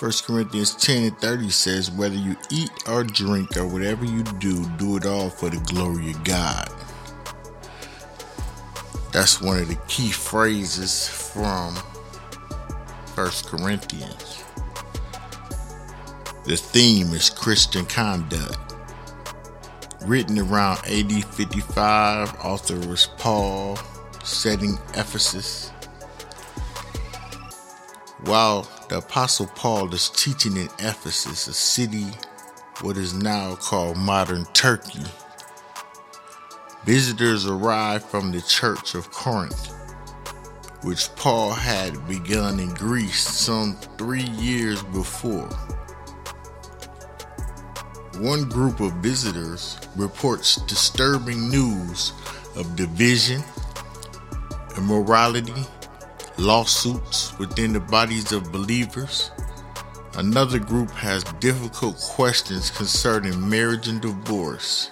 1 Corinthians 10 and 30 says, Whether you eat or drink or whatever you do, do it all for the glory of God. That's one of the key phrases from 1 Corinthians. The theme is Christian conduct. Written around AD 55, author was Paul, setting Ephesus. While the Apostle Paul is teaching in Ephesus, a city what is now called modern Turkey, visitors arrived from the church of Corinth, which Paul had begun in Greece some three years before. One group of visitors reports disturbing news of division, immorality, lawsuits within the bodies of believers. Another group has difficult questions concerning marriage and divorce,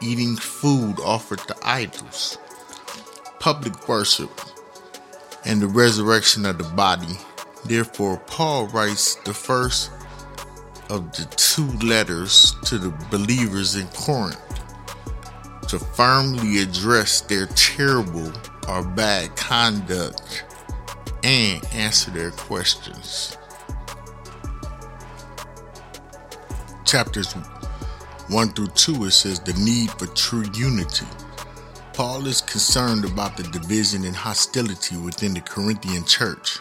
eating food offered to idols, public worship, and the resurrection of the body. Therefore, Paul writes the first of the two letters to the believers in Corinth to firmly address their terrible or bad conduct and answer their questions. Chapters 1 through 2, it says the need for true unity. Paul is concerned about the division and hostility within the Corinthian church.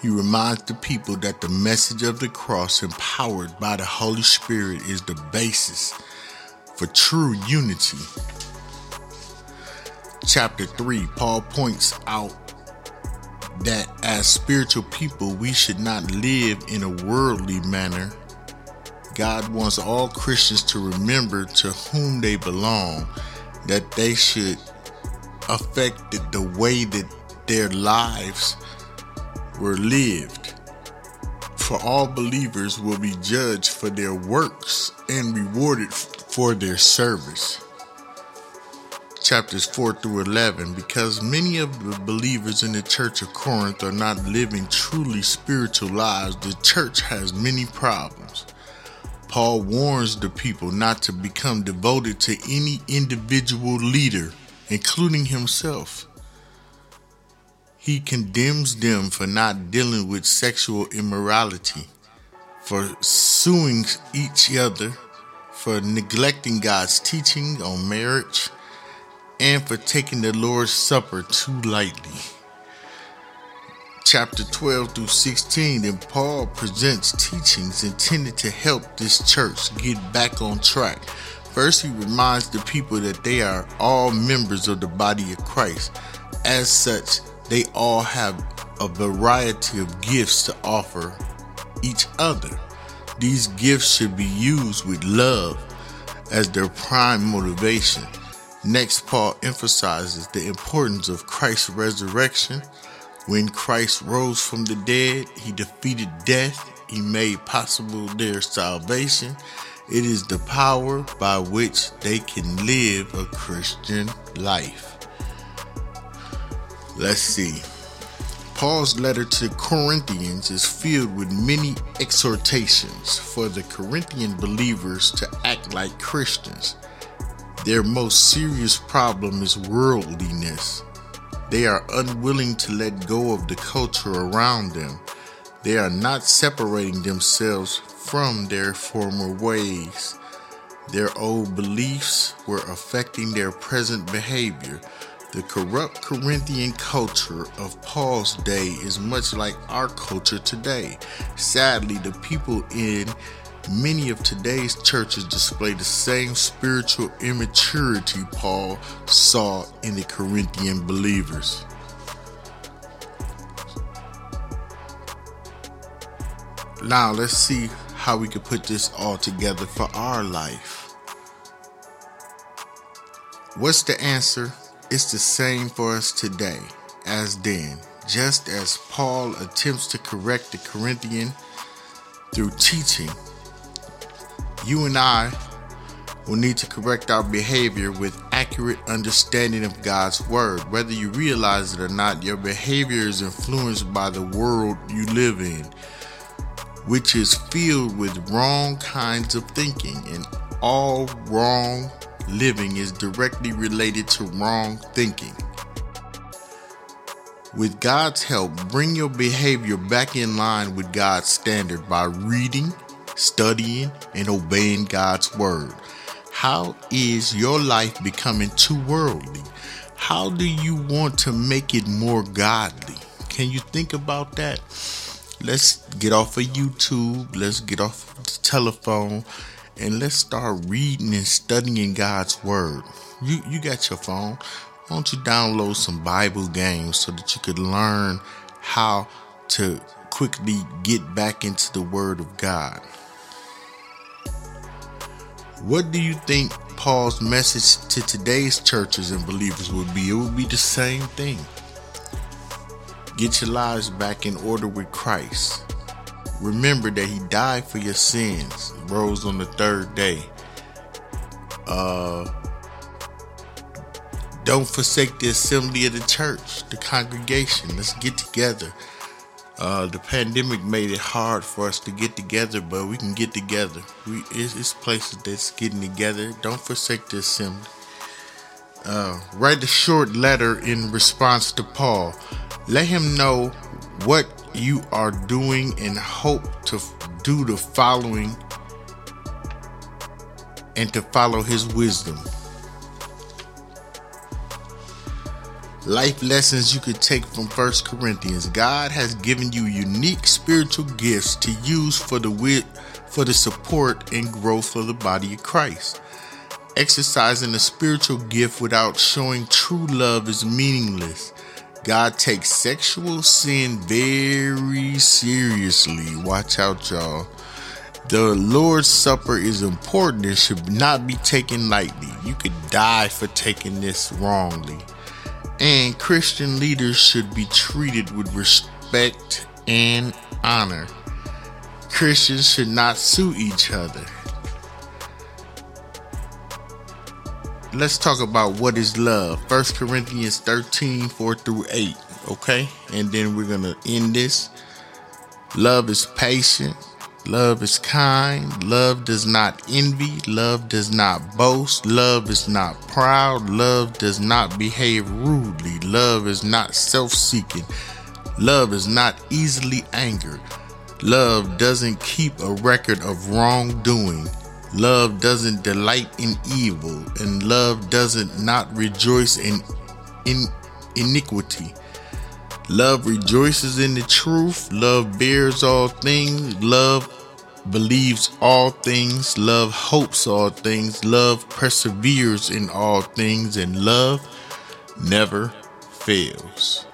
He reminds the people that the message of the cross, empowered by the Holy Spirit, is the basis for true unity. Chapter 3, Paul points out that as spiritual people, we should not live in a worldly manner. God wants all Christians to remember to whom they belong, that they should affect the way that their lives were lived. For all believers will be judged for their works and rewarded for their service. Chapters 4 through 11 Because many of the believers in the church of Corinth are not living truly spiritual lives, the church has many problems. Paul warns the people not to become devoted to any individual leader, including himself. He condemns them for not dealing with sexual immorality, for suing each other, for neglecting God's teaching on marriage, and for taking the Lord's Supper too lightly. Chapter 12 through 16, then Paul presents teachings intended to help this church get back on track. First, he reminds the people that they are all members of the body of Christ. As such, they all have a variety of gifts to offer each other. These gifts should be used with love as their prime motivation. Next, Paul emphasizes the importance of Christ's resurrection. When Christ rose from the dead, he defeated death, he made possible their salvation. It is the power by which they can live a Christian life. Let's see. Paul's letter to Corinthians is filled with many exhortations for the Corinthian believers to act like Christians. Their most serious problem is worldliness. They are unwilling to let go of the culture around them. They are not separating themselves from their former ways. Their old beliefs were affecting their present behavior. The corrupt Corinthian culture of Paul's day is much like our culture today. Sadly, the people in many of today's churches display the same spiritual immaturity Paul saw in the Corinthian believers. Now, let's see how we can put this all together for our life. What's the answer? It's the same for us today as then. Just as Paul attempts to correct the Corinthian through teaching, you and I will need to correct our behavior with accurate understanding of God's word. Whether you realize it or not, your behavior is influenced by the world you live in. which is filled with wrong kinds of thinking, and all wrong living is directly related to wrong thinking. With God's help, bring your behavior back in line with God's standard by reading, studying, and obeying God's word. How is your life becoming too worldly? How do you want to make it more godly? Can you think about that? Let's get off of YouTube, let's get off the telephone, and let's start reading and studying God's word. You you got your phone. Why don't you download some Bible games so that you could learn how to quickly get back into the word of God? What do you think Paul's message to today's churches and believers would be? It would be the same thing. Get your lives back in order with Christ. Remember that he died for your sins, rose on the third day. Uh don't forsake the assembly of the church, the congregation. Let's get together. Uh, the pandemic made it hard for us to get together, but we can get together. We it's, it's places that's getting together. Don't forsake the assembly. Uh, write a short letter in response to Paul. Let him know what you are doing and hope to do the following and to follow his wisdom. Life lessons you could take from First Corinthians. God has given you unique spiritual gifts to use for the wit for the support and growth of the body of Christ. Exercising a spiritual gift without showing true love is meaningless. God takes sexual sin very seriously. Watch out, y'all. The Lord's Supper is important and should not be taken lightly. You could die for taking this wrongly and Christian leaders should be treated with respect and honor. Christians should not sue each other. Let's talk about what is love. 1 Corinthians 13 4 through 8. Okay, and then we're gonna end this. Love is patient, Love is kind. Love does not envy. Love does not boast. Love is not proud. Love does not behave rudely. Love is not self seeking. Love is not easily angered. Love doesn't keep a record of wrongdoing. Love doesn't delight in evil. And love doesn't not rejoice in, in iniquity. Love rejoices in the truth. Love bears all things. Love believes all things. Love hopes all things. Love perseveres in all things. And love never fails.